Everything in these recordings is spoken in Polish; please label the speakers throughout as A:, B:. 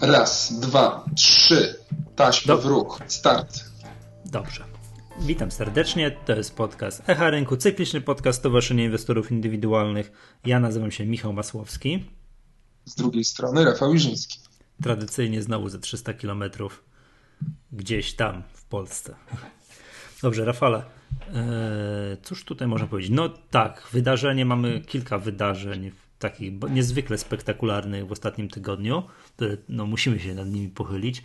A: Raz, dwa, trzy. Taśma
B: Do-
A: w ruch. Start.
B: Dobrze. Witam serdecznie. To jest podcast Echa Rynku, cykliczny podcast Stowarzyszenia Inwestorów Indywidualnych. Ja nazywam się Michał Masłowski.
A: Z drugiej strony Rafał Iżyński.
B: Tradycyjnie znowu ze 300 km gdzieś tam w Polsce. Dobrze, Rafale. Eee, cóż tutaj można powiedzieć? No tak, wydarzenie, mamy kilka wydarzeń takich niezwykle spektakularnych w ostatnim tygodniu, które no, musimy się nad nimi pochylić.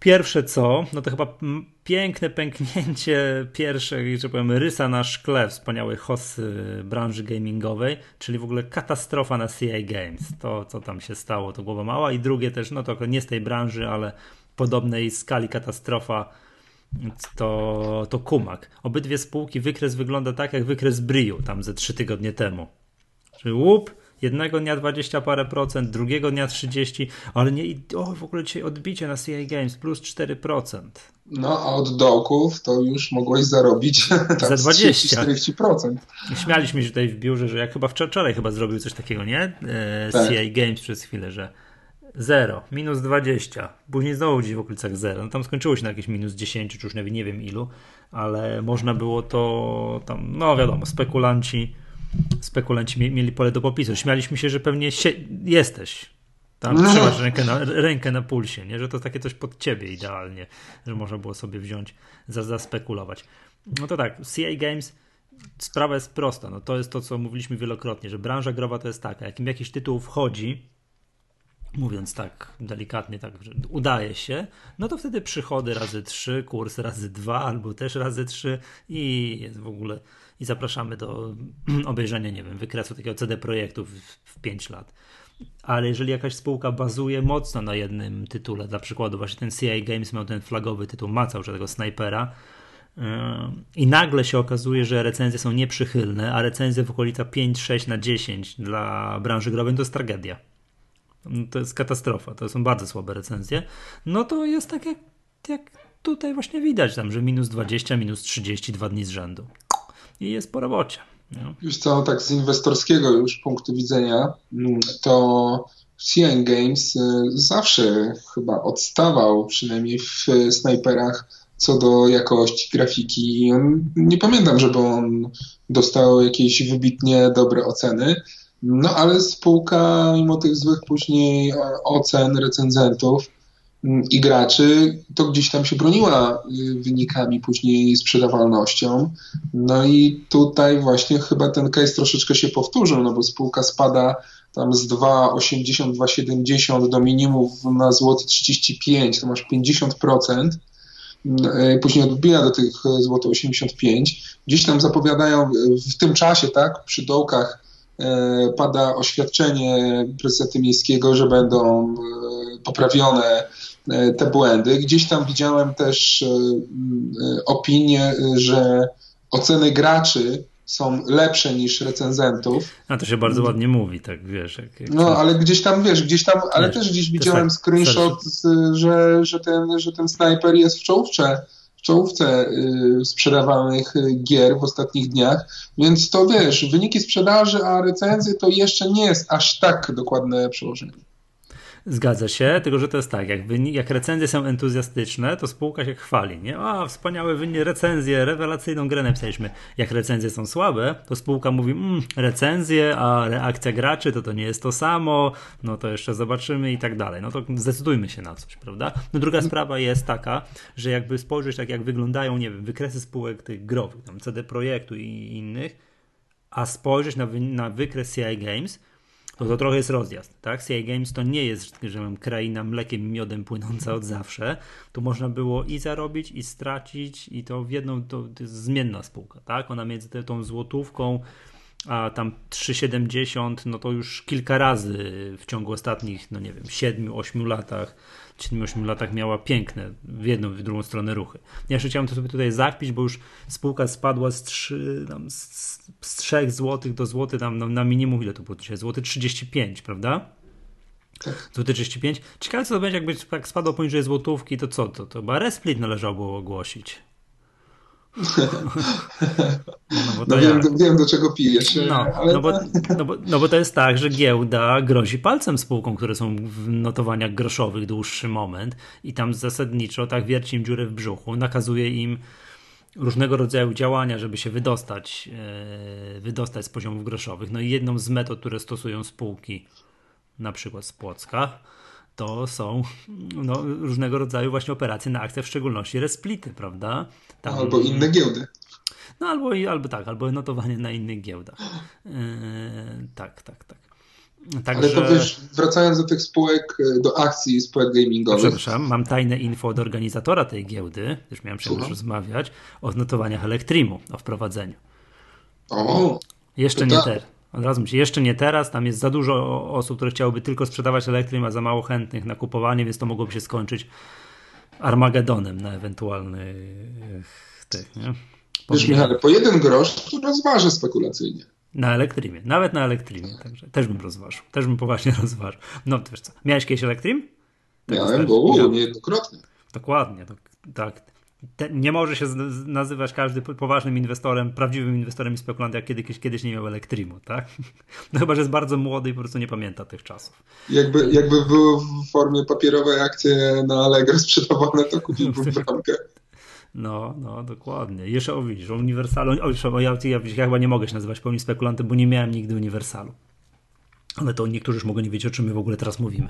B: Pierwsze co, no to chyba piękne pęknięcie pierwsze, że powiem, rysa na szkle wspaniałej hossy branży gamingowej, czyli w ogóle katastrofa na CA Games. To, co tam się stało, to głowa mała. I drugie też, no to nie z tej branży, ale podobnej skali katastrofa to, to Kumak. Obydwie spółki, wykres wygląda tak jak wykres Briu tam ze trzy tygodnie temu. Czyli łup, jednego dnia 20 parę procent, drugiego dnia 30, ale nie, o w ogóle dzisiaj odbicie na CA Games plus 4%.
A: No, a od dołków to już mogłeś zarobić
B: Za
A: z
B: 20.
A: 30-40%.
B: Śmialiśmy się tutaj w biurze, że jak chyba wczor- wczoraj chyba zrobił coś takiego, nie? E,
A: Tak.
B: CA Games przez chwilę, że 0, minus 20, później znowu gdzieś w okolicach 0. No tam skończyło się na jakieś minus 10, czy już nawet nie wiem ilu, ale można było to tam, no wiadomo, spekulanci spekulanci mie- mieli pole do popisu. Śmialiśmy się, że pewnie sie- jesteś. Tam
A: No.
B: trzymasz rękę na, rękę na pulsie, nie? że to takie coś pod ciebie idealnie, że można było sobie wziąć, za, zaspekulować. No to tak, CA Games, sprawa jest prosta. No to jest to, co mówiliśmy wielokrotnie, że branża growa to jest taka, jak im jakiś tytuł wchodzi, mówiąc tak delikatnie, tak, że udaje się, no to wtedy przychody razy 3, kurs razy 2 albo też razy 3 i jest w ogóle i zapraszamy do obejrzenia, nie wiem, wykresu takiego CD Projektu w, w 5 lat. Ale jeżeli jakaś spółka bazuje mocno na jednym tytule, dla przykładu właśnie ten CI Games miał ten flagowy tytuł, ma cały tego snajpera, yy, i nagle się okazuje, że recenzje są nieprzychylne, a recenzje w okolica 5-6 na 10 dla branży growej to jest tragedia. To jest katastrofa, to są bardzo słabe recenzje. No to jest tak jak, jak tutaj właśnie widać tam, że minus 20, minus 30 dwa dni z rzędu. I jest po robocie.
A: Już co, tak z inwestorskiego już punktu widzenia, to CN Games y, zawsze chyba odstawał, przynajmniej w snajperach, co do jakości grafiki. Nie pamiętam, żeby on dostał jakieś wybitnie dobre oceny. No ale spółka, mimo tych złych później ocen recenzentów i graczy, to gdzieś tam się broniła y, wynikami później sprzedawalnością. No i tutaj właśnie chyba ten case troszeczkę się powtórzył, no bo spółka spada tam z 2,80, 2,70 do minimum na złoty 35, to masz 50%. y, Później odbija do tych y, złoto 85. Gdzieś tam zapowiadają w tym czasie, tak, przy dołkach pada oświadczenie prezydenta miejskiego, że będą e, poprawione e, te błędy. Gdzieś tam widziałem też e, e, opinię, e, że oceny graczy są lepsze niż recenzentów.
B: A to się bardzo ładnie mówi, tak wiesz. Jak, jak
A: No, ale gdzieś tam, wiesz, gdzieś tam, ale
B: Wiesz,
A: też gdzieś widziałem
B: tak,
A: screenshot, że, że, ten, że ten snajper jest w czołówce, w czołówce y, sprzedawanych y, gier w ostatnich dniach, więc to wiesz, wyniki sprzedaży, a recenzje to jeszcze nie jest aż tak dokładne przełożenie.
B: Zgadza się, tylko że to jest tak, jak, wyni- jak recenzje są entuzjastyczne, to spółka się chwali, nie? A, wspaniałe wyni- recenzje, rewelacyjną grę napisaliśmy. Jak recenzje są słabe, to spółka mówi, mm, recenzje, a reakcja graczy to to nie jest to samo, no to jeszcze zobaczymy i tak dalej. No to zdecydujmy się na coś, prawda? No druga sprawa jest taka, że jakby spojrzeć tak, jak wyglądają, nie wiem, wykresy spółek tych growych, tam CD Projektu i innych, a spojrzeć na, na wykres CI Games, to to trochę jest rozjazd, tak? CI Games to nie jest, że mam kraina mlekiem miodem płynąca od zawsze. Tu można było i zarobić, i stracić, i to w jedną, to, to jest zmienna spółka, tak? Ona między tą złotówką a tam 3,70, no to już kilka razy w ciągu ostatnich, no nie wiem, 7-8 latach, 7-8 latach miała piękne w jedną, w drugą stronę ruchy. Ja jeszcze chciałem to sobie tutaj zapić, bo już spółka spadła z 3, tam z, z 3 zł do złoty tam na, na minimum, ile to było dzisiaj? Złoty 35, prawda?
A: Tak.
B: Złoty 35. Ciekawe co to będzie, jakby tak spadło poniżej złotówki, to co? To, to chyba resplit należało ogłosić.
A: No, no, no wiem, wiem, do czego pijesz.
B: No, ale... no, bo, no, bo, no bo to jest tak, że giełda grozi palcem spółkom, które są w notowaniach groszowych dłuższy moment i tam zasadniczo tak wierci im dziurę w brzuchu, nakazuje im różnego rodzaju działania, żeby się wydostać, e, wydostać z poziomów groszowych. No i jedną z metod, które stosują spółki, na przykład z Płocka, to są no, różnego rodzaju właśnie operacje na akcjach, w szczególności resplity, prawda?
A: Tam, albo inne giełdy.
B: No albo, albo tak, albo notowanie na innych giełdach. Yy, tak, tak, tak.
A: Także... Ale to wiesz, wracając do tych spółek, e, do akcji spółek gamingowych.
B: Przepraszam, mam tajne info od organizatora tej giełdy, też miałem przyjemność rozmawiać, o notowaniach Elektrimu, o wprowadzeniu.
A: O!
B: Jeszcze nie tak. teraz. Od razu myślę, jeszcze nie teraz, tam jest za dużo osób, które chciałyby tylko sprzedawać Elektrim, a za mało chętnych na kupowanie, więc to mogłoby się skończyć Armagedonem na ewentualny tych, nie?
A: Wiesz Michale, po jeden grosz to rozważę spekulacyjnie.
B: Na elektrimie, nawet na elektrimie, także też bym rozważył, też bym poważnie rozważył. No wiesz co, miałeś kiedyś elektrim?
A: Miałem, bo niejednokrotnie.
B: Dokładnie, tak nie może się nazywać każdy poważnym inwestorem, prawdziwym inwestorem i spekulantem, jak kiedyś, kiedyś nie miał Elektrimu, tak? No chyba, że jest bardzo młody i po prostu nie pamięta tych czasów.
A: Jakby, jakby były w formie papierowej akcje na Allegro sprzedawane, to kupiłbym bramkę.
B: No, no, dokładnie. Jeszcze o widzisz, o Uniwersalu, o, o, ja, ja, ja chyba nie mogę się nazywać pełni spekulantem, bo nie miałem nigdy Uniwersalu. Ale to niektórzy już mogą nie wiedzieć, o czym my w ogóle teraz mówimy.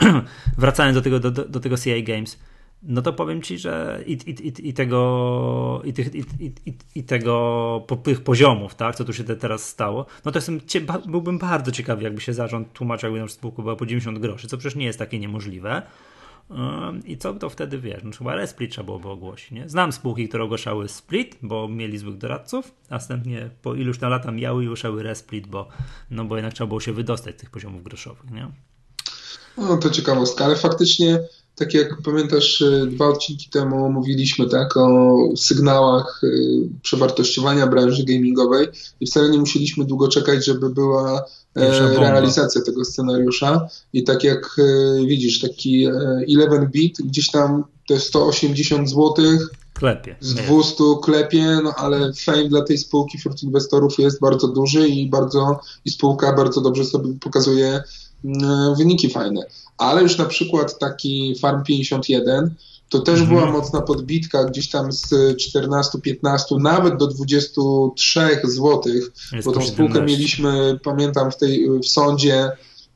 B: Wracając do tego, do, do tego CI Games, no to powiem ci, że i, i, i, i tego, i, tych, i, i, i tego po, tych poziomów, tak, co tu się te, teraz stało, no to jestem, byłbym bardzo ciekawy, jakby się zarząd tłumaczył, jakby na spółku była po 90 groszy, co przecież nie jest takie niemożliwe. I co to wtedy wiesz? No, chyba resplit trzeba byłoby ogłosić. Nie? Znam spółki, które ogłaszały split, bo mieli złych doradców. Następnie po iluś tam lata miały i ogłaszały resplit, bo, no bo jednak trzeba było się wydostać z tych poziomów groszowych. Nie?
A: No to ciekawostka, ale faktycznie tak jak pamiętasz, y, dwa odcinki temu mówiliśmy tak o sygnałach y, przewartościowania branży gamingowej i wcale nie musieliśmy długo czekać, żeby była e, realizacja tego scenariusza. I tak jak e, widzisz, taki 11-bit, e, gdzieś tam te 180 zł
B: klepie.
A: z 200 klepie, no ale fame dla tej spółki wśród inwestorów jest bardzo duży i bardzo i spółka bardzo dobrze sobie pokazuje wyniki fajne ale już na przykład taki Farm 51 to też mhm. była mocna podbitka gdzieś tam z 14-15, nawet do 23 zł, bo tą spółkę mieliśmy, pamiętam, w tej w sądzie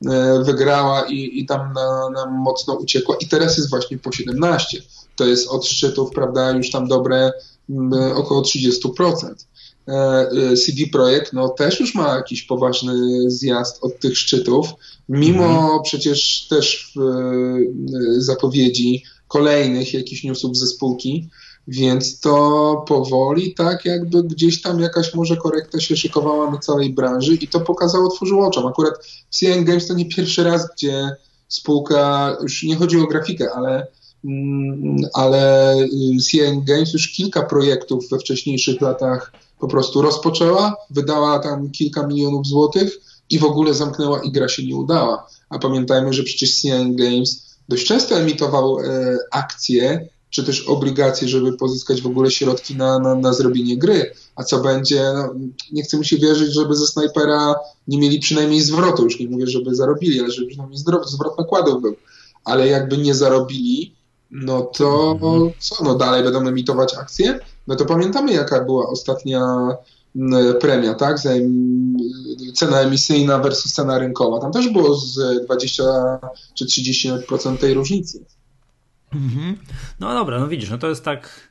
A: e, wygrała i, i tam nam na mocno uciekła i teraz jest właśnie po 17. To jest od szczytów, prawda, już tam dobre około 30%. E, e, CD Projekt no, też już ma jakiś poważny zjazd od tych szczytów, mimo mhm. przecież też e, zapowiedzi kolejnych jakichś newsów ze spółki, więc to powoli tak jakby gdzieś tam jakaś może korekta się szykowała na całej branży i to pokazało, otworzyło oczom. Akurat CN Games to nie pierwszy raz, gdzie spółka, już nie chodzi o grafikę, ale mm, ale CN Games już kilka projektów we wcześniejszych latach po prostu rozpoczęła, wydała tam kilka milionów złotych i w ogóle zamknęła i gra się nie udała. A pamiętajmy, że przecież CN Games dość często emitował e, akcje, czy też obligacje, żeby pozyskać w ogóle środki na, na, na zrobienie gry. A co będzie, no, nie chcę mi się wierzyć, żeby ze snajpera nie mieli przynajmniej zwrotu, już nie mówię, żeby zarobili, ale żeby przynajmniej zwrot, zwrot nakładów był. Ale jakby nie zarobili, no to mhm. co, no dalej będą emitować akcje? No to pamiętamy, jaka była ostatnia premia, tak? Cena emisyjna versus cena rynkowa. Tam też było z 20 czy 30% tej różnicy.
B: Mhm. No dobra, no widzisz, no to jest tak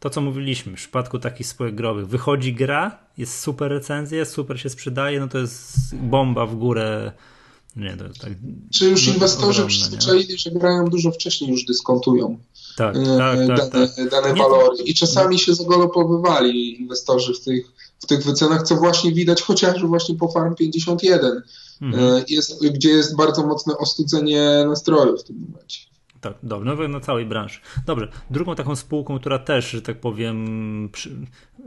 B: to, co mówiliśmy w przypadku takich spółek growych. Wychodzi gra, jest super recenzja, super się sprzedaje, no to jest bomba w górę nie, to tak.
A: Czy już inwestorzy przyzwyczaili, że grają dużo wcześniej, już dyskontują
B: tak, e, tak, tak,
A: dane, tak. dane walory i czasami się zagolopowywali inwestorzy w tych, w tych wycenach, co właśnie widać chociażby właśnie po Farm 51, mhm. E, jest, gdzie jest bardzo mocne ostudzenie nastrojów w tym momencie.
B: Tak, dobrze, no na całej branży. Dobrze, drugą taką spółką, która też, że tak powiem, przy,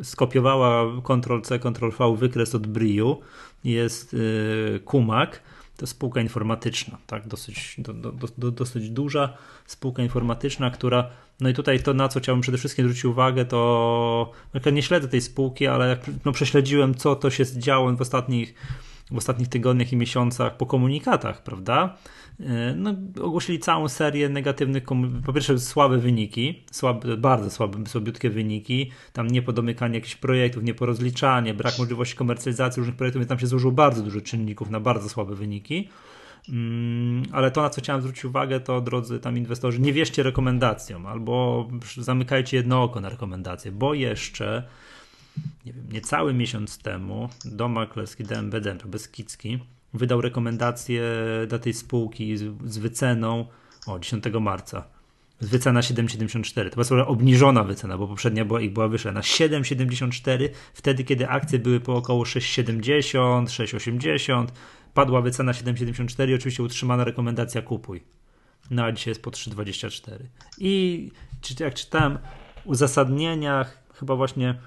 B: skopiowała Ctrl-C, Ctrl-V wykres od Briu jest yy, Kumak to spółka informatyczna, tak, dosyć, do, do, do, dosyć duża spółka informatyczna, która, no i tutaj to, na co chciałbym przede wszystkim zwrócić uwagę, to nie śledzę tej spółki, ale jak no, prześledziłem, co to się działo w ostatnich, w ostatnich tygodniach i miesiącach po komunikatach, prawda? E, no, ogłosili całą serię negatywnych, po pierwsze słabe wyniki, słabe, bardzo słabe, słabiutkie wyniki, tam niepodomykanie jakichś projektów, nieporozliczanie, brak możliwości komercjalizacji różnych projektów, więc tam się złożyło bardzo dużo czynników na bardzo słabe wyniki. Mm, ale to, na co chciałem zwrócić uwagę, to drodzy tam inwestorzy, nie wierzcie rekomendacjom albo zamykajcie jedno oko na rekomendacje, bo jeszcze nie wiem, niecały miesiąc temu Dom Maklerski DMBD, to Beskidzki, wydał rekomendację dla tej spółki z, z wyceną o 10 marca. Wycena 7,74. To była obniżona wycena, bo poprzednia była, ich była wyższa na 7,74 wtedy, kiedy akcje były po około 6,70, 6,80. Padła wycena 7,74 oczywiście utrzymana rekomendacja kupuj. No a dzisiaj jest po 3,24. I jak czytałem w uzasadnieniach, chyba właśnie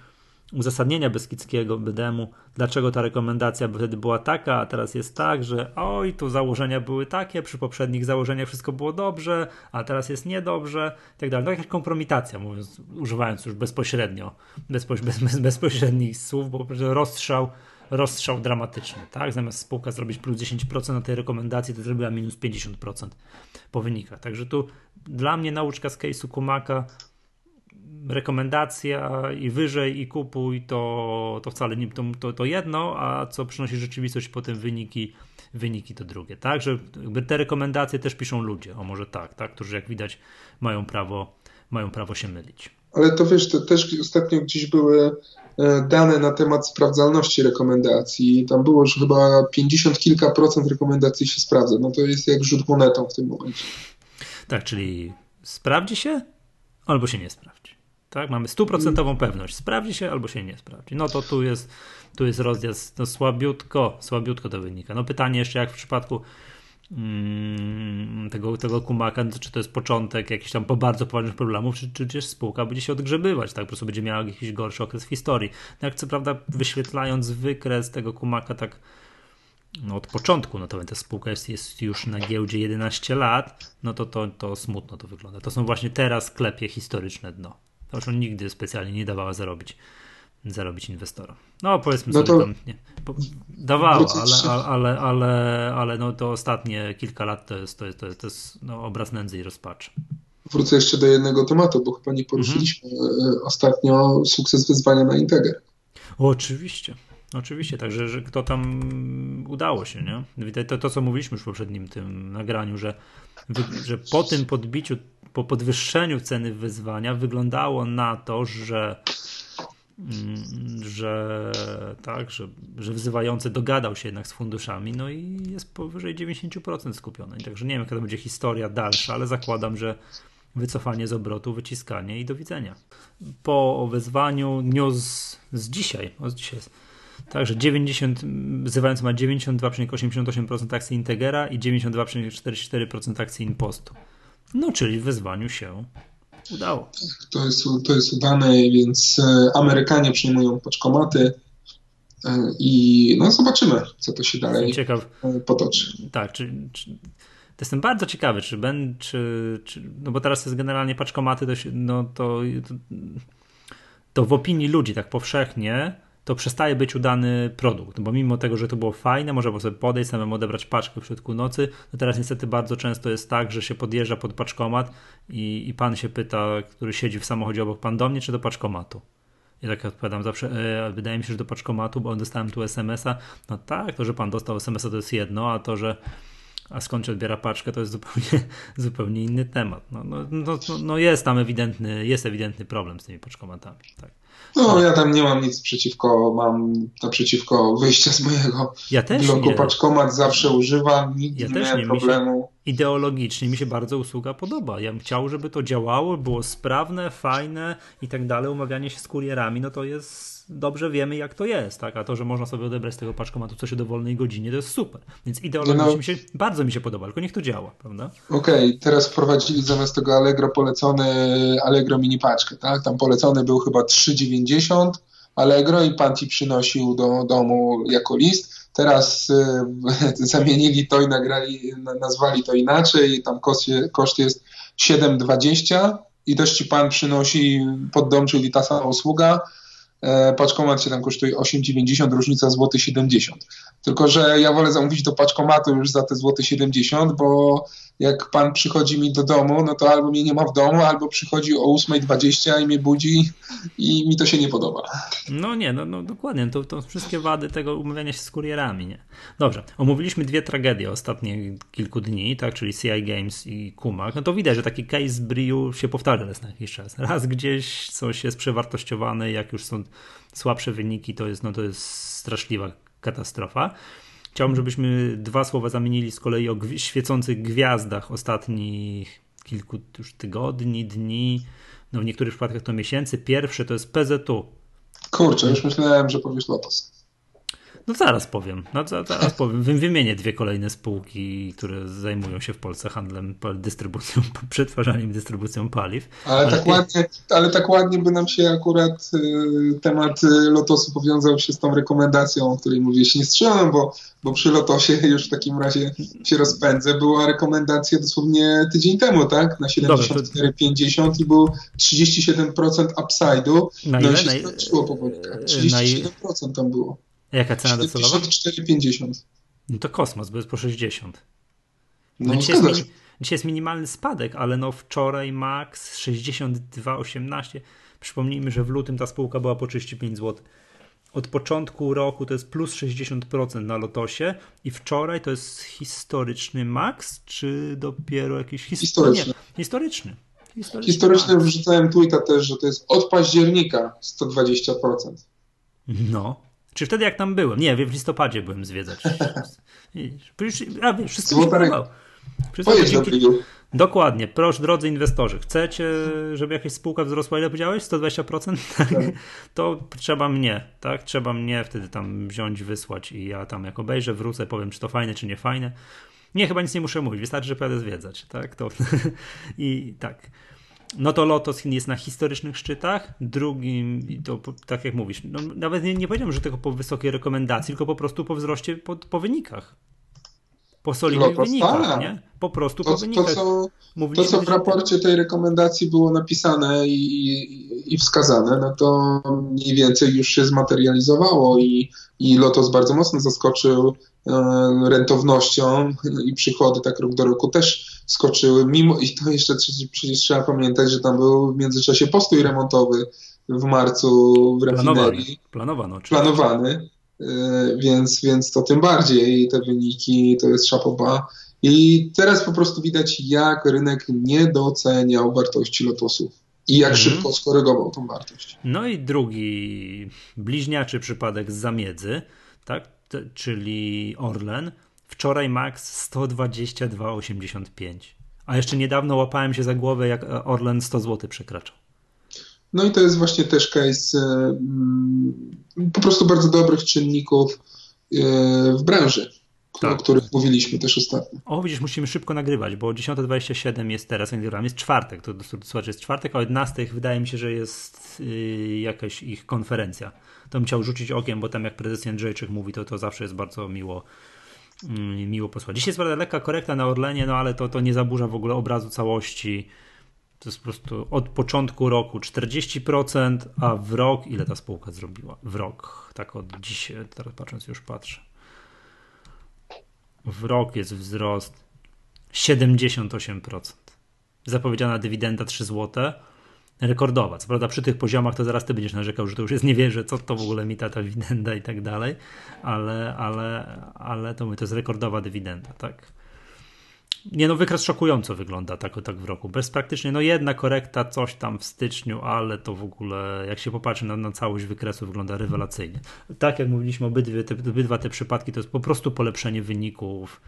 B: uzasadnienia Beskidzkiego Bydemu, dlaczego ta rekomendacja wtedy była taka, a teraz jest tak, że oj, tu założenia były takie, przy poprzednich założeniach wszystko było dobrze, a teraz jest niedobrze i tak dalej. No jakaś kompromitacja, mówiąc, używając już bezpośrednio, bezpoś, bez, bez, bezpośrednich słów, bo rozstrzał, rozstrzał dramatyczny, tak? Zamiast spółka zrobić plus 10% na tej rekomendacji, to zrobiła minus 50% po wynikach. Także tu dla mnie nauczka z case'u Kumaka rekomendacja i wyżej i kupuj, to, to wcale nie to, to, to jedno, a co przynosi rzeczywistość potem wyniki, wyniki to drugie. Tak, że te rekomendacje też piszą ludzie, o może tak, tak, którzy jak widać mają prawo, mają prawo się mylić.
A: Ale to wiesz, to też ostatnio gdzieś były e, dane na temat sprawdzalności rekomendacji. Tam było już chyba 50 kilka procent rekomendacji się sprawdza. No to jest jak rzut monetą w tym momencie.
B: Tak, czyli sprawdzi się albo się nie sprawdzi. Tak? Mamy stuprocentową pewność. Sprawdzi się albo się nie sprawdzi. No to tu jest, tu jest rozjazd no słabiutko, słabiutko to wynika. No pytanie jeszcze jak w przypadku mm, tego, tego kumaka, czy to jest początek jakichś tam bardzo poważnych problemów, czy, czy też spółka będzie się odgrzebywać, tak? Po prostu będzie miała jakiś gorszy okres w historii. No jak co prawda wyświetlając wykres tego kumaka tak no od początku, no to ta spółka jest, jest już na giełdzie 11 lat, no to, to, to smutno to wygląda. To są właśnie teraz klepie historyczne dno. To już nigdy specjalnie nie dawała zarobić zarobić inwestorom. No powiedzmy no sobie tam, nie, dawała, ale, ale, ale, ale no to ostatnie kilka lat to jest, to jest, to jest, to jest no, obraz nędzy i rozpaczy.
A: Wrócę jeszcze do jednego tematu, bo chyba nie poruszyliśmy mhm. ostatnio sukces wyzwania na Integer.
B: O, oczywiście. Oczywiście, także że kto tam udało się, nie? To, to, co mówiliśmy już w poprzednim tym nagraniu, że, że po tym podbiciu po podwyższeniu ceny wyzwania wyglądało na to, że mm, że tak, że, że wzywający dogadał się jednak z funduszami, no i jest powyżej 90% skupiony. Także nie wiem, jaka to będzie historia dalsza, ale zakładam, że wycofanie z obrotu, wyciskanie i do widzenia. Po wezwaniu news z dzisiaj, z dzisiaj Także 90, wzywający ma 92,88% akcji Integera i 92,44% akcji Impostu. No, czyli w wyzwaniu się udało.
A: To jest, to jest udane, więc e, Amerykanie przyjmują paczkomaty e, i no zobaczymy, co to się dalej Ciekaw. E, potoczy.
B: Tak, czy, czy, to jestem bardzo ciekawy, czy będę, czy, czy, no bo teraz jest generalnie paczkomaty, to, się, no to, to, to w opinii ludzi tak powszechnie to przestaje być udany produkt, bo mimo tego, że to było fajne, można było sobie podejść, samemu odebrać paczkę w środku nocy, no teraz niestety bardzo często jest tak, że się podjeżdża pod paczkomat i, i pan się pyta, który siedzi w samochodzie obok, pan do mnie czy do paczkomatu? Ja tak odpowiadam zawsze, e, wydaje mi się, że do paczkomatu, bo dostałem tu SMS-a. No tak, to, że pan dostał SMS-a to jest jedno, a to, że a skąd się odbiera paczkę, to jest zupełnie, zupełnie inny temat. No, no, no, no, jest tam ewidentny, jest ewidentny problem z tymi paczkomatami. Tak.
A: No, ja tam nie mam nic przeciwko, mam naprzeciwko wyjścia z mojego ja też bloku nie. paczkomat, zawsze używam, nigdy ja nie miałem problemu.
B: ideologicznie mi się bardzo usługa podoba. Ja bym chciał, żeby to działało, było sprawne, fajne i tak dalej. Umawianie się z kurierami, no to jest dobrze wiemy, jak to jest, tak? A to, że można sobie odebrać z tego paczkomatu coś o dowolnej godzinie, to jest super. Więc ideologicznie no, mi się, bardzo mi się podoba, tylko niech to działa, prawda?
A: Okej, okay, teraz wprowadzili zamiast tego Allegro polecony Allegro mini paczkę, tak? Tam polecony był chyba 3,90, Allegro i pan ci przynosił do domu jako list. Teraz y, zamienili to i nagrali, nazwali to inaczej. Tam koszt, koszt jest 7,20 i też ci pan przynosi pod dom, czyli ta sama usługa. E, paczkomat się tam kosztuje 8,90, różnica złoty 70. Tylko, że ja wolę zamówić do paczkomatu już za te złoty 70, bo jak pan przychodzi mi do domu, no to albo mnie nie ma w domu, albo przychodzi o 8.20 i mnie budzi i mi to się nie podoba.
B: No nie, no, no dokładnie, to, to wszystkie wady tego umawiania się z kurierami, nie? Dobrze, omówiliśmy dwie tragedie ostatnich kilku dni, tak, czyli CI Games i Kumak, no to widać, że taki case Briu się powtarza raz na jakiś czas. Raz gdzieś coś jest przewartościowane, jak już są słabsze wyniki, to jest, no to jest straszliwa katastrofa. Chciałbym, żebyśmy dwa słowa zamienili z kolei o gwi świecących gwiazdach ostatnich kilku już tygodni, dni, no w niektórych przypadkach to miesięcy. Pierwsze to jest PZU.
A: Kurczę, już myślałem, że powiesz Lotos.
B: No zaraz powiem. No zaraz powiem. Wymienię dwie kolejne spółki, które zajmują się w Polsce handlem, dystrybucją, przetwarzaniem i dystrybucją paliw.
A: Ale, ale, tak ładnie, ale tak ładnie by nam się akurat y, temat y, Lotosu powiązał się z tą rekomendacją, o której mówiłeś. Nie strzelam, bo, bo przy Lotosie już w takim razie się rozpędzę. Była rekomendacja dosłownie tydzień temu, tak? Na 74,50 i był 37% upside'u.
B: Na
A: no
B: ile?
A: i się skończyło powolutku. 37% tam było.
B: Jaka cena docelowa?
A: 4,50.
B: No to kosmos, bo jest po 60.
A: No, no
B: dzisiaj, jest dzisiaj jest minimalny spadek, ale no wczoraj max 62,18. Przypomnijmy, że w lutym ta spółka była po 35 zł. Od początku roku to jest plus 60% na lotosie i wczoraj to jest historyczny max, czy dopiero jakiś his...
A: historyczny?
B: Nie, historyczny.
A: Historyczny, historyczny wrzucałem tweeta też, że to jest od października 120%.
B: No, czy wtedy jak tam byłem? Nie, w listopadzie byłem zwiedzać. A wiesz, wszystko mi się podobało.
A: Dzięki... do
B: Dokładnie. Proszę, drodzy inwestorzy, chcecie, żeby jakaś spółka wzrosła, ile powiedziałeś? 120%? Tak. To trzeba mnie, tak? Trzeba mnie wtedy tam wziąć, wysłać i ja tam jak obejrzę, wrócę, powiem, czy to fajne, czy nie fajne. Nie, chyba nic nie muszę mówić, wystarczy, że pojadę zwiedzać, tak? To... I tak no to Lotos jest na historycznych szczytach, drugim, to tak jak mówisz, no, nawet nie, nie powiedziałem, że tylko po wysokiej rekomendacji, tylko po prostu po wzroście po, po wynikach. Po solidnych Lotos, wynikach, tak. nie? Po prostu
A: to,
B: po wynikach.
A: To co, to, co w raporcie tej rekomendacji było napisane i, i, wskazane, no to mniej więcej już się zmaterializowało i, i Lotos bardzo mocno zaskoczył e, rentownością i przychody tak rok do roku też skoczyły, mimo i to jeszcze przecież trzeba pamiętać, że tam był w międzyczasie postój remontowy w marcu w rafinerii.
B: Planowany.
A: Planowany, e, więc, więc to tym bardziej te wyniki to jest szapoba. I teraz po prostu widać, jak rynek nie doceniał wartości lotosów i jak mhm. szybko skorygował tą wartość.
B: No i drugi bliźniaczy przypadek z zamiedzy, tak? czyli Orlen Wczoraj max 122,85. A jeszcze niedawno łapałem się za głowę, jak Orlen 100 zł przekraczał.
A: No i to jest właśnie też case mm, po prostu bardzo dobrych czynników e, w branży, tak. o których mówiliśmy też ostatnio.
B: O, widzisz, musimy szybko nagrywać, bo 10.27 jest teraz, jest czwartek, to słuchajcie, jest czwartek, a o 11 wydaje mi się, że jest y, jakaś ich konferencja. To bym chciał rzucić okiem, bo tam jak prezes Jędrzejczyk mówi, to to zawsze jest bardzo miło Mm, miło posłuchać. Dzisiaj jest prawda lekka korekta na Orlenie, no ale to, to nie zaburza w ogóle obrazu całości. To jest po prostu od początku roku 40%, a w rok ile ta spółka zrobiła? W rok, tak od dzisiaj, teraz patrząc już patrzę. W rok jest wzrost 78%. Zapowiedziana dywidenda 3 zł rekordowa. Co prawda przy tych poziomach to zaraz ty będziesz narzekał, że to już jest nie wierzę, co to w ogóle mi ta, dywidenda i tak dalej, ale, ale, ale to, my, to jest rekordowa dywidenda, tak. Nie no, wykres szokująco wygląda tak, tak w roku. Bez praktycznie, no jedna korekta, coś tam w styczniu, ale to w ogóle, jak się popatrzy na, na całość wykresu, wygląda rewelacyjnie. Tak jak mówiliśmy, obydwie te, obydwa te przypadki to jest po prostu polepszenie wyników.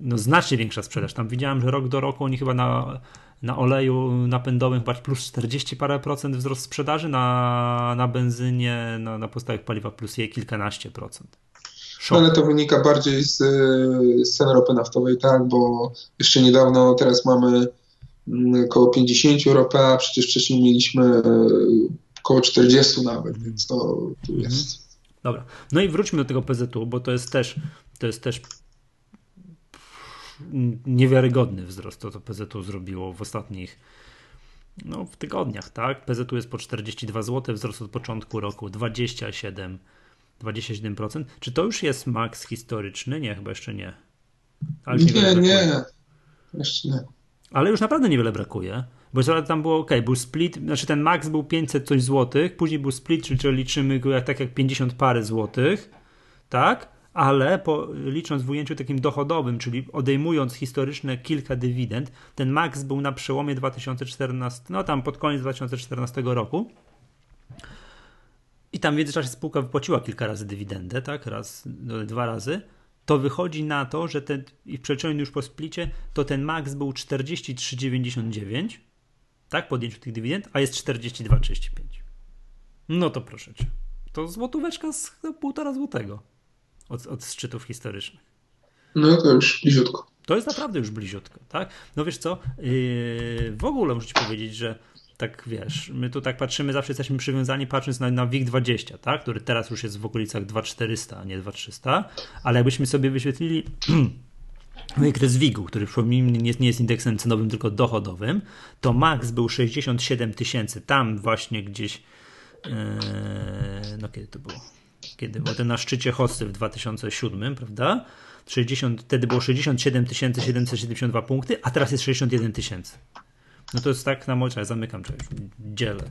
B: No znacznie większa sprzedaż. Tam widziałem, że rok do roku oni chyba na na oleju napędowym chyba plus 40 parę procent wzrost sprzedaży, na, na benzynie, na, na podstawowych paliwach plus je kilkanaście procent.
A: Szok. Ale to wynika bardziej z, z cen ropy naftowej, tak, bo jeszcze niedawno, teraz mamy mm, około 50 ropy, a przecież wcześniej mieliśmy około 40 nawet, więc to tu mhm. jest.
B: Dobra. No i wróćmy do tego PZU, bo to jest też, to jest też niewiarygodny wzrost, to co PZU zrobiło w ostatnich no, w tygodniach, tak? PZU jest po 42 zł, wzrost od początku roku 27, 27%. Czy to już jest maks historyczny? Nie, chyba jeszcze nie.
A: Ale nie, nie. Jeszcze nie.
B: Ale już naprawdę niewiele brakuje. Bo tam było ok, był split, znaczy ten max był 500 coś złotych, później był split, czyli liczymy go jak, tak jak 50 parę złotych, tak? Ale po, licząc w ujęciu takim dochodowym, czyli odejmując historyczne kilka dywidend, ten max był na przełomie 2014, no tam pod koniec 2014 roku. I tam w międzyczasie spółka wypłaciła kilka razy dywidendę, tak? Raz, no, dwa razy to wychodzi na to, że ten, i w przeliczeniu już po splicie, to ten max był 43,99, tak, podjęciu tych dywidend, a jest 42,35. No to proszę cię. To złotóweczka z półtora złotego od, od szczytów historycznych.
A: No to już bliziutko.
B: To jest naprawdę już bliziutko, tak? No wiesz co, yy, w ogóle muszę ci powiedzieć, że tak wiesz, my tu tak patrzymy, zawsze jesteśmy przywiązani patrząc na, na WIG20, tak? który teraz już jest w okolicach 2400, a nie 2300, ale jakbyśmy sobie wyświetlili wykres WIG-u, który przypomnijmy nie, nie jest indeksem cenowym, tylko dochodowym, to max był 67 tysięcy, tam właśnie gdzieś yy, no kiedy to było? Kiedy? Bo ten na szczycie hosty w 2007, prawda? 60, wtedy było 67 772 punkty, a teraz jest 61 tysięcy. No to jest tak na mocy, zamykam czegoś, dzielę.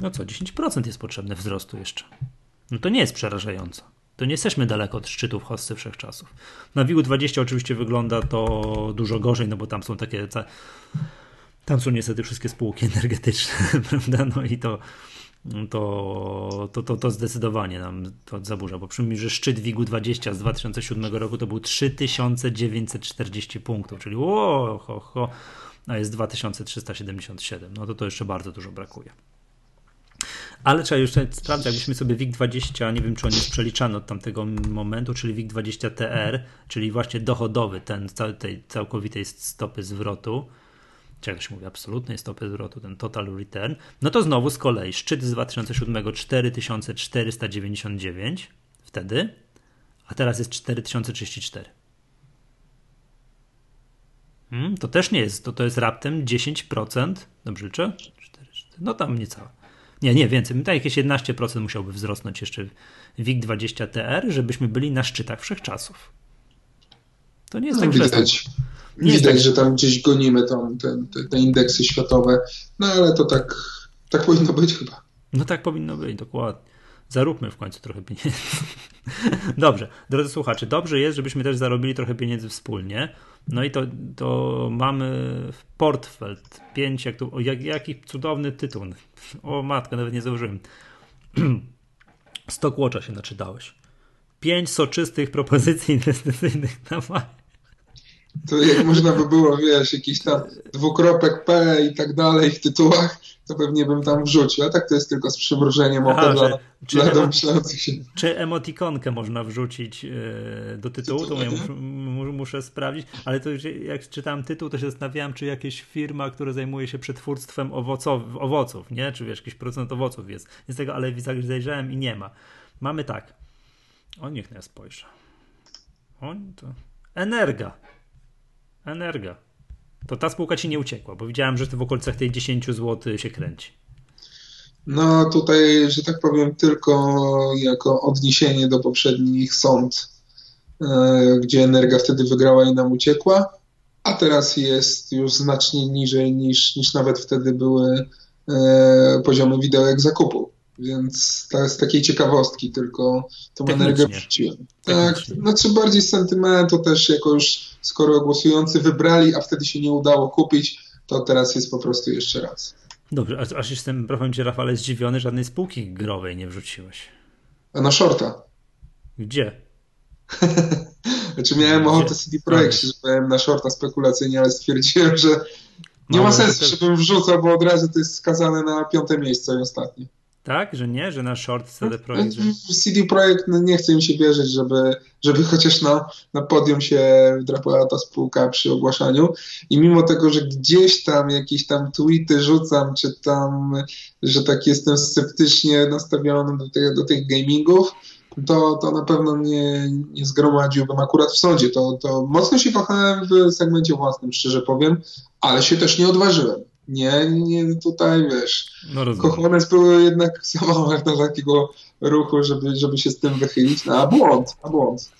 B: No co, 10% jest potrzebne wzrostu jeszcze. No to nie jest przerażająco. To nie jesteśmy daleko od szczytów hossy wszechczasów. Na WIG 20 oczywiście wygląda to dużo gorzej, no bo tam są takie. Tam są niestety wszystkie spółki energetyczne, prawda? No i to to, to, to, to zdecydowanie nam to zaburza, bo przypomnij, że szczyt WIG-u 20 z 2007 roku to był 3940 punktów, czyli o, ho, ho, a jest 2377, no to to jeszcze bardzo dużo brakuje. Ale trzeba jeszcze sprawdzić, jakbyśmy sobie WIG20, nie wiem czy on jest przeliczany od tamtego momentu, czyli WIG20 TR, czyli właśnie dochodowy, ten tej całkowitej stopy zwrotu, jak się mówi, absolutnej stopy zwrotu, ten total return, no to znowu z kolei szczyt z 2007 4499 wtedy, a teraz jest 4034. Hmm, to też nie jest, to, to jest raptem 10%, dobrze liczę? 4, 4, no tam niecałe. Nie, nie, więcej. Tak jakieś 11% musiałby wzrosnąć jeszcze WIG20 TR, żebyśmy byli na szczytach wszechczasów. To nie jest no, tak
A: widać. Nie Widać, tak... że tam gdzieś gonimy tą, te, te, te, indeksy światowe, no ale to tak, tak powinno być chyba.
B: No tak powinno być, dokładnie. Zaróbmy w końcu trochę pieniędzy. Dobrze, drodzy słuchacze, dobrze jest, żebyśmy też zarobili trochę pieniędzy wspólnie. No i to, to mamy portfel 5, jak tu, o, jak, jaki cudowny tytuł. O matkę, nawet nie założyłem. Stockwatcha się naczytałeś. Pięć soczystych propozycji inwestycyjnych na maj.
A: To jak można by było, wiesz, jakiś tam dwukropek P i tak dalej w tytułach, to pewnie bym tam wrzucił. A tak to jest tylko z przymrużeniem oka dla, czy dla domyślających się.
B: Czy emotikonkę można wrzucić yy, do tytułu? To ja muszę, muszę, sprawdzić. Ale to jak czytałem tytuł, to się zastanawiałem, czy jakieś firma, która zajmuje się przetwórstwem owocow, owoców, nie? Czy wiesz, jakiś procent owoców jest. Nie z tego, ale zajrzałem i nie ma. Mamy tak. O, niech ja spojrzę. On to... Energa. Energa. To ta spółka ci nie uciekła, bo widziałem, że to w okolicach tej 10 zł się kręci.
A: No tutaj, że tak powiem, tylko jako odniesienie do poprzednich sąd, e, gdzie Energa wtedy wygrała i nam uciekła, a teraz jest już znacznie niżej niż, niż nawet wtedy były e, poziomy wideo zakupu. Więc to jest takiej ciekawostki, tylko tą energię wrzuciłem. Tak, znaczy bardziej z sentymentu też, jako już skoro głosujący wybrali, a wtedy się nie udało kupić, to teraz jest po prostu jeszcze raz.
B: Dobrze, aż, jestem, powiem Ci Rafale, zdziwiony, żadnej spółki growej nie wrzuciłeś.
A: A na shorta.
B: Gdzie?
A: znaczy miałem Gdzie? ochotę CD Projekt, że powiem na shorta spekulacyjnie, ale stwierdziłem, że nie ma sensu, żebym wrzucał, bo od razu to jest skazane na piąte miejsce i ostatnie.
B: Tak? Że nie? Że na short CD Projekt... Że...
A: CD Projekt no nie chce mi się wierzyć, żeby, żeby chociaż na, na podium się wdrapała ta spółka przy ogłaszaniu i mimo tego, że gdzieś tam jakieś tam tweety rzucam, czy tam, że tak jestem sceptycznie nastawiony do, tych, do tych gamingów, to, to na pewno nie, nie zgromadziłbym akurat w sądzie. To, to mocno się kochałem w segmencie własnym, szczerze powiem, ale się też nie odważyłem. Nie, nie tutaj wiesz. No Kochones były jednak za do takiego ruchu, żeby, żeby się z tym wychylić. No, a błąd, a błąd.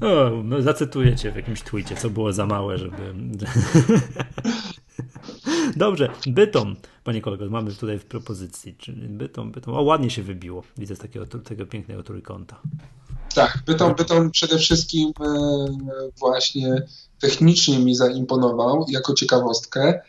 B: O, no zacytuję cię w jakimś tweetie, co było za małe, żeby. Dobrze, Bytom, panie kolego, mamy tutaj w propozycji. Czyli Bytom, Bytom. O, ładnie się wybiło. Widzę z takiego tego pięknego trójkąta.
A: Tak, Bytom, Bytom przede wszystkim e, właśnie technicznie mi zaimponował jako ciekawostkę.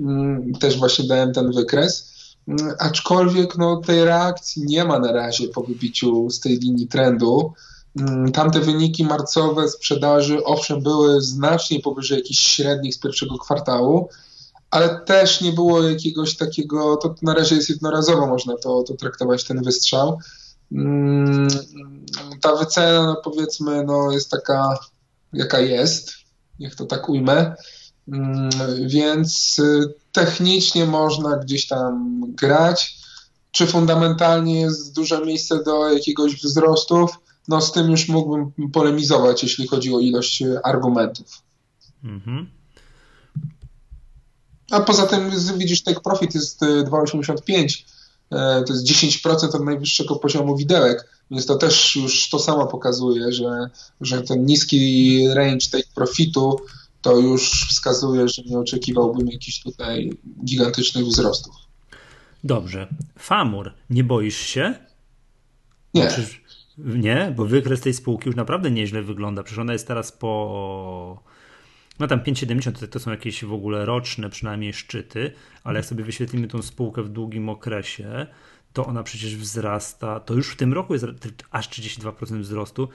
A: Mm, też właśnie dałem ten wykres. Mm, aczkolwiek no, tej reakcji nie ma na razie po wybiciu z tej linii trendu. Mm, tamte wyniki marcowe sprzedaży, owszem, były znacznie powyżej jakichś średnich z pierwszego kwartału, ale też nie było jakiegoś takiego, to na razie jest jednorazowo, można to, to traktować, ten wystrzał. Ta wycena, no powiedzmy, no jest taka, jaka jest, niech to tak ujmę. Mm, więc y, technicznie można gdzieś tam grać. Czy fundamentalnie jest duże miejsce do jakiegoś wzrostów? No z tym już mógłbym polemizować, jeśli chodzi o ilość y, argumentów. Mhm. A poza tym widzisz, take profit jest 2,85, y, to jest 10% od najwyższego poziomu widełek, więc to też już to samo pokazuje, że, że ten niski range take profitu to już wskazuje, że nie oczekiwałbym jakichś tutaj gigantycznych wzrostów.
B: Dobrze. Famur, nie boisz się?
A: Nie.
B: nie, bo wykres tej spółki już naprawdę nieźle wygląda. Przecież ona jest teraz po. No tam 5,70 to są jakieś w ogóle roczne przynajmniej szczyty, ale jak sobie wyświetlimy tą spółkę w długim okresie, to ona przecież wzrasta. To już w tym roku jest aż 32% wzrostu.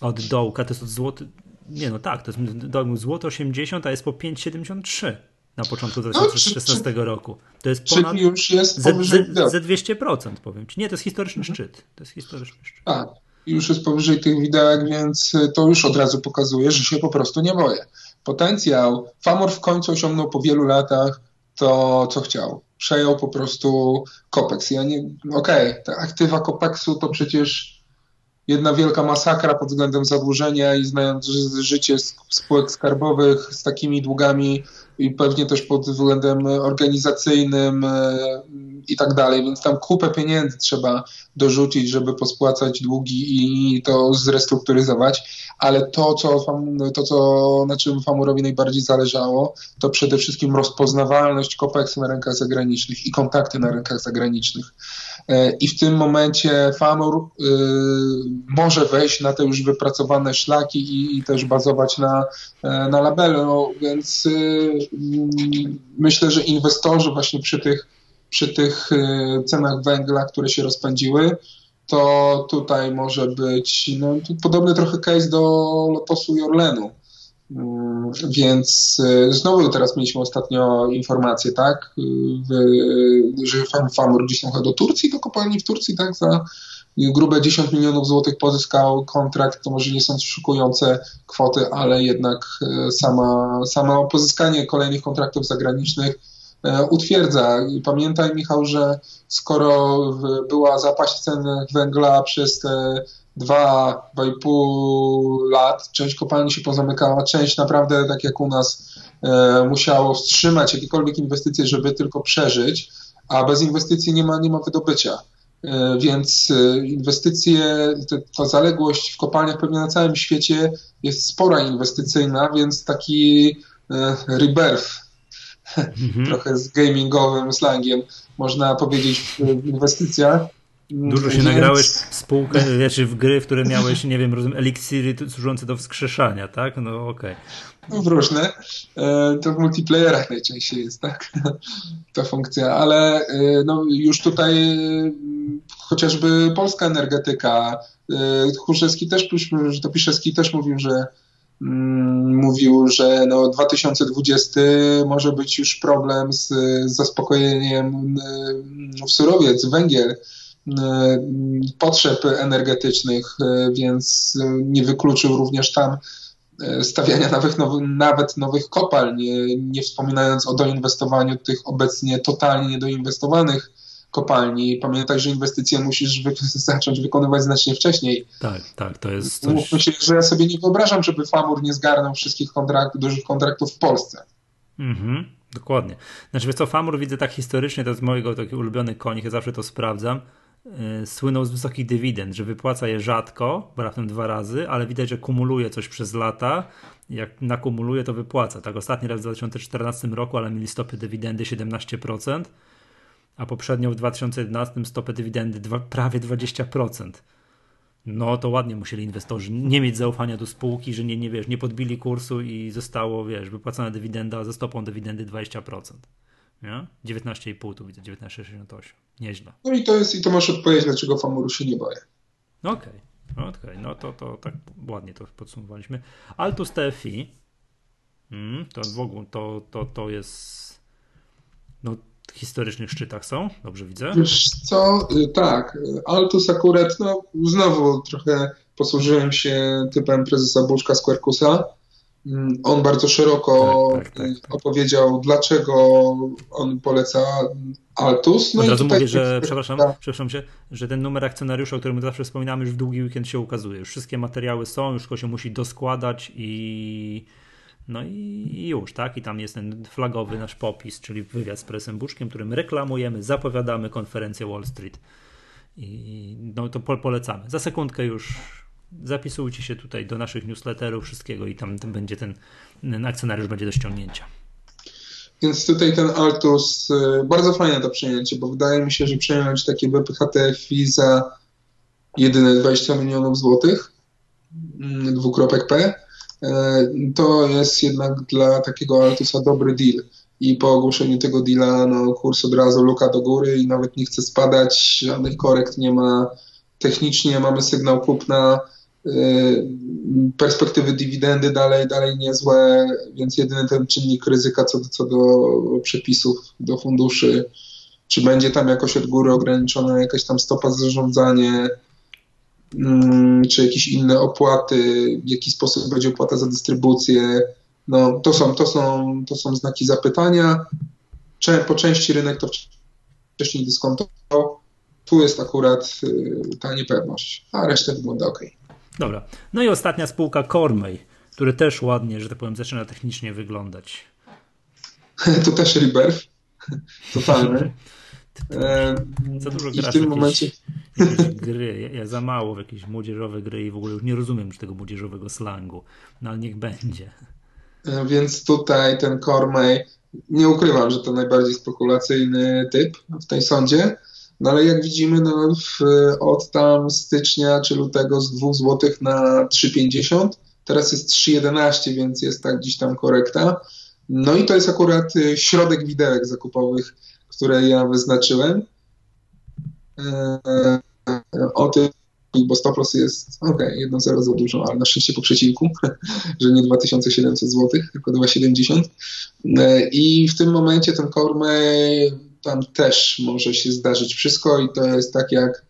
B: Od dołka to jest od złoty, nie, no tak, to jest złoto 80, a jest po 5,73 na początku 2016 no, roku. To jest ponad
A: czyli już jest
B: powyżej, ze, ze 200%, powiem ci. Nie, to jest historyczny mhm. szczyt. To jest historyczny szczyt.
A: Tak, już jest powyżej tych widełek, więc to już od razu pokazuje, że się po prostu nie boję. Potencjał, Famor w końcu osiągnął po wielu latach to, co chciał. Przejął po prostu Kopex. Ja nie, okej, okay, te aktywa Kopexu to przecież jedna wielka masakra pod względem zadłużenia i znając życie spółek skarbowych z takimi długami i pewnie też pod względem organizacyjnym e, i tak dalej, więc tam kupę pieniędzy trzeba dorzucić, żeby pospłacać długi i to zrestrukturyzować, ale to, co, to, co na czym Famurowi najbardziej zależało, to przede wszystkim rozpoznawalność Kopeksu na rynkach zagranicznych i kontakty na rynkach zagranicznych. E, I w tym momencie Famur y, może wejść na te już wypracowane szlaki i, i też bazować na, e, na labelu, no, więc y, myślę, że inwestorzy właśnie przy tych, przy tych cenach węgla, które się rozpędziły, to tutaj może być no, podobny trochę case do Lotosu i Orlenu. Mm, więc y, znowu teraz mieliśmy ostatnio informację, tak, że Famur gdzieś tam do Turcji, do kopalni w Turcji, tak, za grube 10 milionów złotych pozyskał kontrakt, to może nie są szukujące kwoty, ale jednak y, sama, sama pozyskanie kolejnych kontraktów zagranicznych y, utwierdza. I pamiętaj, Michał, że skoro była zapaść cen węgla przez te dwa, dwa i pół lat, część kopalni się pozamykała, część naprawdę, tak jak u nas, e, musiało wstrzymać jakiekolwiek inwestycje, żeby tylko przeżyć, a bez inwestycji nie ma, nie ma wydobycia. E, więc e, inwestycje, ta zaległość w kopalniach pewnie na całym świecie jest spora inwestycyjna, więc taki rebirth, mhm. trochę z gamingowym slangiem, można powiedzieć w inwestycjach,
B: Dużo się Więc... nagrałeś w spółkę, znaczy w gry, w które miałeś, nie wiem, rozumiem, eliksiry służące do wskrzeszania, tak? No okej. Okay.
A: No w różne. E, to w multiplayerach najczęściej jest, tak? Ta funkcja, ale e, no, już tutaj e, chociażby polska energetyka, Chórzewski też, to Piszewski też mówił, że mm, mówił, że no 2020 może być już problem z, z zaspokojeniem w surowiec, węgiel, potrzeb energetycznych, więc nie wykluczył również tam stawiania nawet, nawet nowych kopalń, nie, wspominając o doinwestowaniu tych obecnie totalnie niedoinwestowanych kopalni. Pamiętaj, że inwestycje musisz wy zacząć wykonywać znacznie wcześniej.
B: Tak, tak, to jest coś...
A: Mówmy się, że ja sobie nie wyobrażam, żeby Famur nie zgarnął wszystkich kontrakt, dużych kontraktów w Polsce.
B: Mhm, dokładnie. Znaczy, wiesz co, Famur widzę tak historycznie, to jest mojego taki ulubiony koń, ja zawsze to sprawdzam, słynął z wysokich dywidend, że wypłaca je rzadko, bo raptem dwa razy, ale widać, że kumuluje coś przez lata, jak nakumuluje, to wypłaca. Tak, ostatni raz w 2014 roku, ale mieli stopy dywidendy 17%, a poprzednio w 2011 stopę dywidendy dwa, prawie 20%. No to ładnie musieli inwestorzy nie mieć zaufania do spółki, że nie, nie wiesz, nie podbili kursu i zostało, wiesz, wypłacona dywidenda ze stopą dywidendy 20%. Nie? 19,5 tu widzę, 19,68. Nieźle.
A: No i to jest, i to masz odpowiedź, dlaczego Famuru się nie boję.
B: Okej, okay. okej, okay. no to, to tak ładnie to podsumowaliśmy. Altus TFI, mm, to w ogóle to, to, to jest no historycznych szczytach są? Dobrze widzę?
A: Wiesz co, y, tak. Altus akurat, no znowu trochę posłużyłem się typem prezesa Buszka z Quercusa. Mm, on bardzo szeroko tak, tak, tak, tak, opowiedział, dlaczego on poleca Altus.
B: No Od razu mówię, że przepraszam, przepraszam się, że ten numer akcjonariusza, o którym zawsze wspominamy, już w długi weekend się ukazuje. Już wszystkie materiały są, już tylko się musi doskładać i no i już, tak? I tam jest ten flagowy nasz popis, czyli wywiad z presem Buszkiem, którym reklamujemy, zapowiadamy konferencję Wall Street. I no to polecamy. Za sekundkę już zapisujcie się tutaj do naszych newsletterów, wszystkiego i tam, będzie ten, ten akcjonariusz będzie do ściągnięcia.
A: Więc tutaj ten Altus, y, bardzo fajne to przejęcie, bo wydaje mi się, że przejąć takie BPHTFI za jedyne 20 milionów złotych, mm, dwukropek P, E, to jest jednak dla takiego Altusa dobry deal. I po ogłoszeniu tego deala no, kurs od razu luka do góry i nawet nie chce spadać, żadnych korekt nie ma. Technicznie mamy sygnał kupna, perspektywy dywidendy dalej, dalej niezłe, więc jedyny ten czynnik ryzyka co do, co do przepisów, do funduszy, czy będzie tam jakoś od góry ograniczona jakaś tam stopa zarządzanie, Mm, czy jakieś inne opłaty, w jaki sposób będzie opłata za dystrybucję. No, to, są, to, są, to są znaki zapytania. Po części rynek to wcześniej dyskontował. Tu jest akurat y, ta niepewność, a reszta wygląda ok.
B: Dobra. No i ostatnia spółka Cormay, który też ładnie, że tak powiem, zaczyna technicznie wyglądać.
A: to też rebirth. Totalny.
B: Za dużo grasz w, w tym momencie... jakieś gry. Ja, ja, za mało w jakieś młodzieżowe gry i w ogóle już nie rozumiem już tego młodzieżowego slangu. No ale niech będzie.
A: E, więc tutaj ten Cormay, nie ukrywam, że to najbardziej spekulacyjny typ w tej sądzie. No ale jak widzimy, no, w, od tam stycznia czy lutego z 2 zł na 3,50, teraz jest 3,11, więc jest tak gdzieś tam korekta. No i to jest akurat y, środek widełek zakupowych które ja wyznaczyłem. E, o tym, bo stop loss jest ok, 1-0 za dużo, ale na szczęście po przecinku, że nie 2700 zł, tylko 270. E, I w tym momencie ten Cormay tam też może się zdarzyć wszystko i to jest tak jak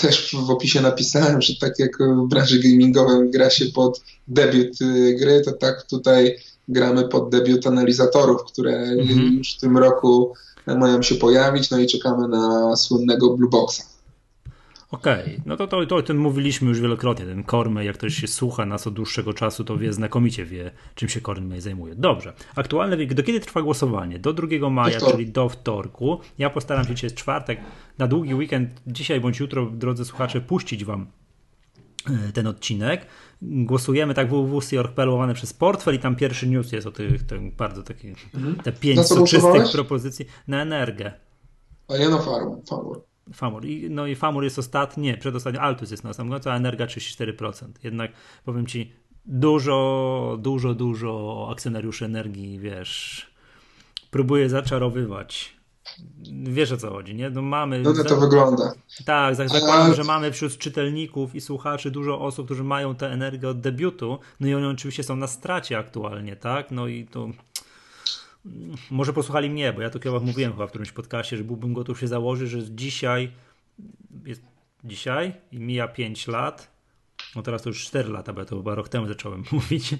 A: też w opisie napisałem, że tak jak w branży gamingowej gra się pod debiut y, gry, to tak tutaj gramy pod debiut analizatorów, które mhm. już w tym roku mają się pojawić, no i czekamy na słynnego Blue Boxa.
B: Okej, okay. no to, to, to o tym mówiliśmy już wielokrotnie. Ten Kormej, jak ktoś się słucha nas od dłuższego czasu, to wie, znakomicie wie, czym się Kormej zajmuje. Dobrze, aktualne, do kiedy trwa głosowanie? Do 2 maja, do czyli do wtorku. Ja postaram się dzisiaj czwartek, na długi weekend, dzisiaj bądź jutro, drodzy słuchacze, puścić wam e, ten odcinek. Głosujemy tak www.org.pl łamane przez portfel i tam pierwszy news jest o tych, tych bardzo takich, mhm. te pięć soczystych propozycji na energię.
A: A ja na farm, Famur.
B: Famur. I, no i Famur jest ostatni, nie, przedostatni, Altus jest na samym końcu, a Energa 34%. Jednak powiem Ci, dużo, dużo, dużo akcjonariuszy energii, wiesz, próbuje zaczarowywać wiesz o co chodzi, nie? No mamy...
A: No, no to wygląda.
B: Tak, zakładam, że mamy wśród czytelników i słuchaczy dużo osób, którzy mają tę energię od debiutu, no i oni oczywiście są na stracie aktualnie, tak? No i to... Może posłuchali mnie, bo ja to chyba mówiłem chyba w którymś podcaście, że byłbym gotów się założyć, że dzisiaj jest dzisiaj i mija 5 lat, no teraz to już 4 lata, bo ja to chyba rok temu zacząłem mówić.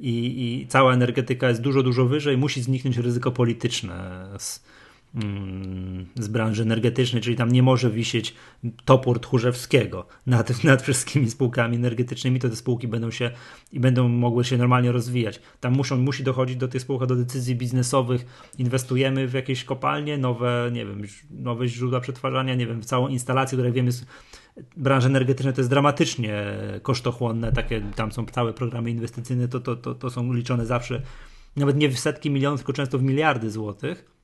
B: I, i cała energetyka jest dużo, dużo wyżej, musi zniknąć ryzyko polityczne z, z branży energetycznej, czyli tam nie może wisieć topór Tchórzewskiego nad, nad wszystkimi spółkami energetycznymi, to te spółki będą się i będą mogły się normalnie rozwijać. Tam muszą, musi dochodzić do tych spółek do decyzji biznesowych, inwestujemy w jakieś kopalnie, nowe, nie wiem, nowe źródła przetwarzania, nie wiem, w całą instalację, która wiemy branża energetyczna to jest dramatycznie kosztochłonne, takie tam są całe programy inwestycyjne, to, to, to, to są liczone zawsze nawet nie w setki milionów, tylko często w miliardy złotych.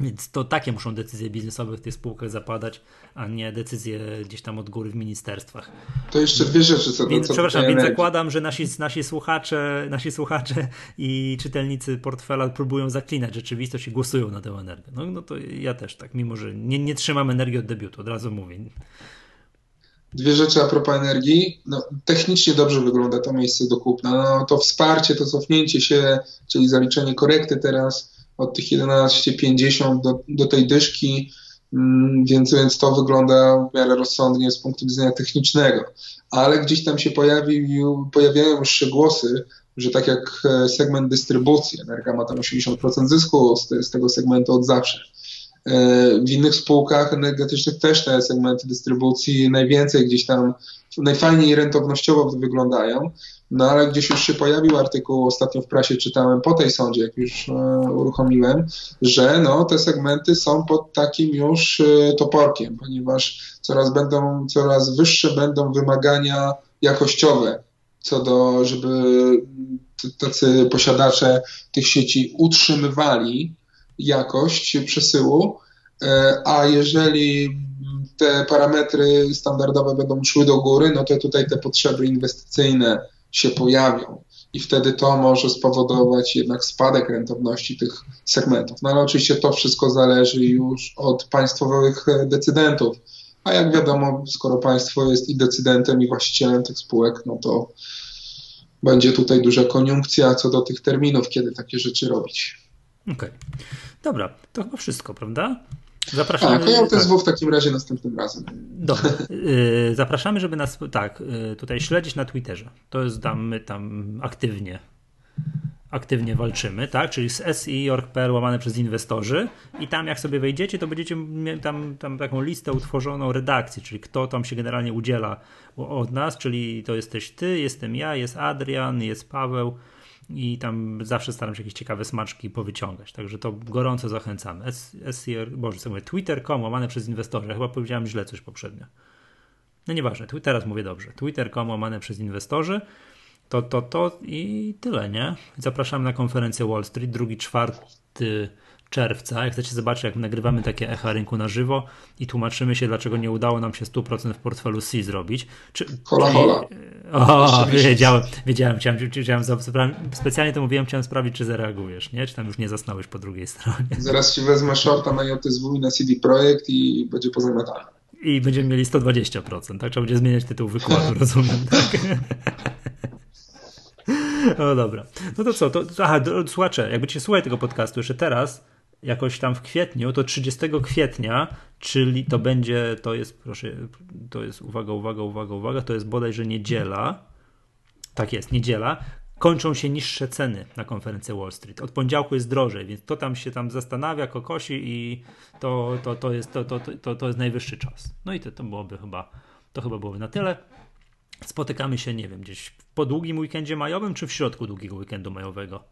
B: Więc to takie muszą decyzje biznesowe w tych spółkach zapadać, a nie decyzje gdzieś tam od góry w ministerstwach.
A: To jeszcze dwie rzeczy co do
B: więc, Przepraszam, więc zakładam, że nasi, nasi, słuchacze, nasi słuchacze i czytelnicy portfela próbują zaklinać rzeczywistość i głosują na tę energię. No, no to ja też tak, mimo że nie, nie trzymam energii od debiutu, od razu mówię.
A: Dwie rzeczy a propos energii. No, technicznie dobrze wygląda to miejsce do kupna. No, to wsparcie, to cofnięcie się, czyli zaliczenie korekty teraz od tych 11,50 do, do tej dyszki, mm, więc, więc to wygląda w miarę rozsądnie z punktu widzenia technicznego. Ale gdzieś tam się pojawiają już się głosy, że tak jak e, segment dystrybucji, Energa ma tam 80% zysku z, z tego segmentu od zawsze w innych spółkach energetycznych też te segmenty dystrybucji najwięcej gdzieś tam, najfajniej rentownościowo wyglądają, no ale gdzieś już się pojawił artykuł, ostatnio w prasie czytałem po tej sądzie, jak już e, uruchomiłem, że no, te segmenty są pod takim już e, toporkiem, ponieważ coraz będą, coraz wyższe będą wymagania jakościowe co do, żeby tacy posiadacze tych sieci utrzymywali jakość przesyłu, e, a jeżeli te parametry standardowe będą szły do góry, no to tutaj te potrzeby inwestycyjne się pojawią i wtedy to może spowodować jednak spadek rentowności tych segmentów. No ale oczywiście to wszystko zależy już od państwowych decydentów. A jak wiadomo, skoro państwo jest i decydentem, i właścicielem tych spółek, no to będzie tutaj duża koniunkcja co do tych terminów, kiedy takie rzeczy robić.
B: Okej. Okay. Dobra, to chyba wszystko, prawda? Zapraszamy.
A: Tak, ja tak. w takim razie następnym razem.
B: Dobra. Y, zapraszamy, żeby nas tak, y, tutaj śledzić na Twitterze. To jest tam, my tam aktywnie aktywnie walczymy, tak? Czyli z SI.org.pl łamane przez inwestorzy i tam jak sobie wejdziecie, to będziecie mieli tam, tam taką listę utworzoną redakcji, czyli kto tam się generalnie udziela od nas, czyli to jesteś ty, jestem ja, jest Adrian, jest Paweł, i tam zawsze staram się jakieś ciekawe smaczki powyciągać. Także to gorąco zachęcamy. SCR, boże, co mówię, twitter.com łamane przez inwestorów. Ja chyba powiedziałem źle coś poprzednio. No nieważne, teraz mówię dobrze. Twitter.com łamane przez inwestorzy. To, to, to i tyle, nie? Zapraszamy na konferencję Wall Street, drugi, czwarty czerwca. Jak chcecie zobaczyć, jak nagrywamy takie echa rynku na żywo i tłumaczymy się, dlaczego nie udało nam się 100% w portfelu C zrobić.
A: Czy, hola, hola.
B: O, wiedziałem, wiedziałem, chciałem, chciałem, specjalnie to mówiłem, chciałem sprawdzić, czy zareagujesz, nie? Czy tam już nie zasnąłeś po drugiej stronie.
A: Zaraz ci wezmę shorta na JSW i na CD Projekt i będzie pozamiatane.
B: I będziemy mieli 120%, tak? Trzeba będzie zmieniać tytuł wykładu, rozumiem, tak? No dobra. No to co? To, aha, słuchacze, jak będziecie słuchać tego podcastu jeszcze teraz, jakoś tam w kwietniu, to 30 kwietnia, czyli to będzie, to jest, proszę, to jest, uwaga, uwaga, uwaga, uwaga, to jest bodajże niedziela. Tak jest, niedziela. Kończą się niższe ceny na konferencji Wall Street. Od poniedziałku jest drożej, więc to tam się tam zastanawia, kokosi i to, to, to, jest, to, to, to, to jest najwyższy czas. No i to, to byłoby chyba, to chyba byłoby na tyle. Spotykamy się, nie wiem, gdzieś po długim weekendzie majowym, czy w środku długiego weekendu majowego?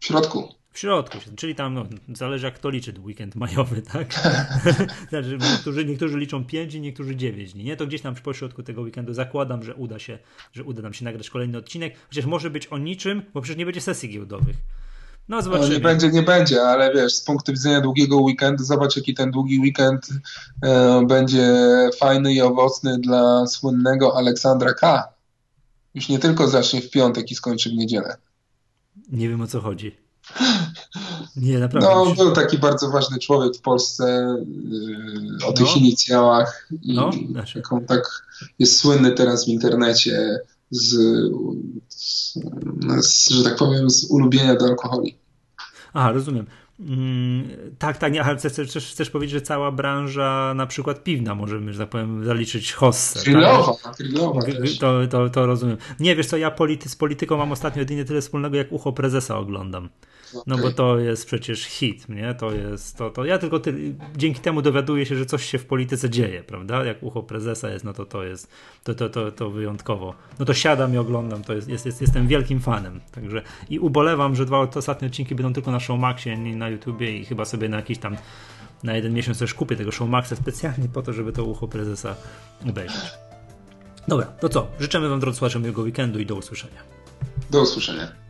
A: W środku.
B: W środku, czyli tam no, zależy jak to liczy weekend majowy, tak? znaczy, niektórzy, niektórzy liczą 5 i niektórzy 9 dni, nie? To gdzieś tam w pośrodku tego weekendu zakładam, że uda się, że uda nam się nagrać kolejny odcinek, chociaż może być o niczym, bo przecież nie będzie sesji giełdowych. No zobaczymy.
A: No, nie będzie, nie będzie, ale wiesz, z punktu widzenia długiego weekendu, zobacz jaki ten długi weekend e, będzie fajny i owocny dla słynnego Aleksandra K. Już nie tylko zacznie w piątek i skończy w niedzielę.
B: Nie wiem o co chodzi. Nie, naprawdę.
A: No, był taki bardzo ważny człowiek w Polsce yy, o tych no. inicjałach i no, znaczy. on tak jest słynny teraz w internecie z, z, z, że tak powiem, z ulubienia do alkoholi.
B: Aha, rozumiem. Mm, tak, tak, nie, ale chcesz, chcesz, powiedzieć, że cała branża na przykład piwna możemy, że tak powiem, zaliczyć hossę.
A: Grillowa, tak?
B: to, to, to rozumiem. Nie, wiesz co, ja polity, z polityką mam ostatnio jedynie tyle wspólnego, jak ucho prezesa oglądam. No bo to jest przecież hit, nie? To jest, to, to ja tylko ty, dzięki temu dowiaduję się, że coś się w polityce dzieje, prawda? Jak ucho prezesa jest, no to to jest, to, to, to, to wyjątkowo. No to siadam i oglądam, to jest, jest, jest, jestem wielkim fanem, także i ubolewam, że dwa ostatnie odcinki będą tylko na Showmaxie, nie na YouTubie i chyba sobie na jakiś tam na jeden miesiąc też kupię tego Showmaxa specjalnie po to, żeby to ucho prezesa obejrzeć. Dobra, to co? Życzymy Wam, drodzy słuchacze, miłego weekendu i do usłyszenia.
A: Do usłyszenia.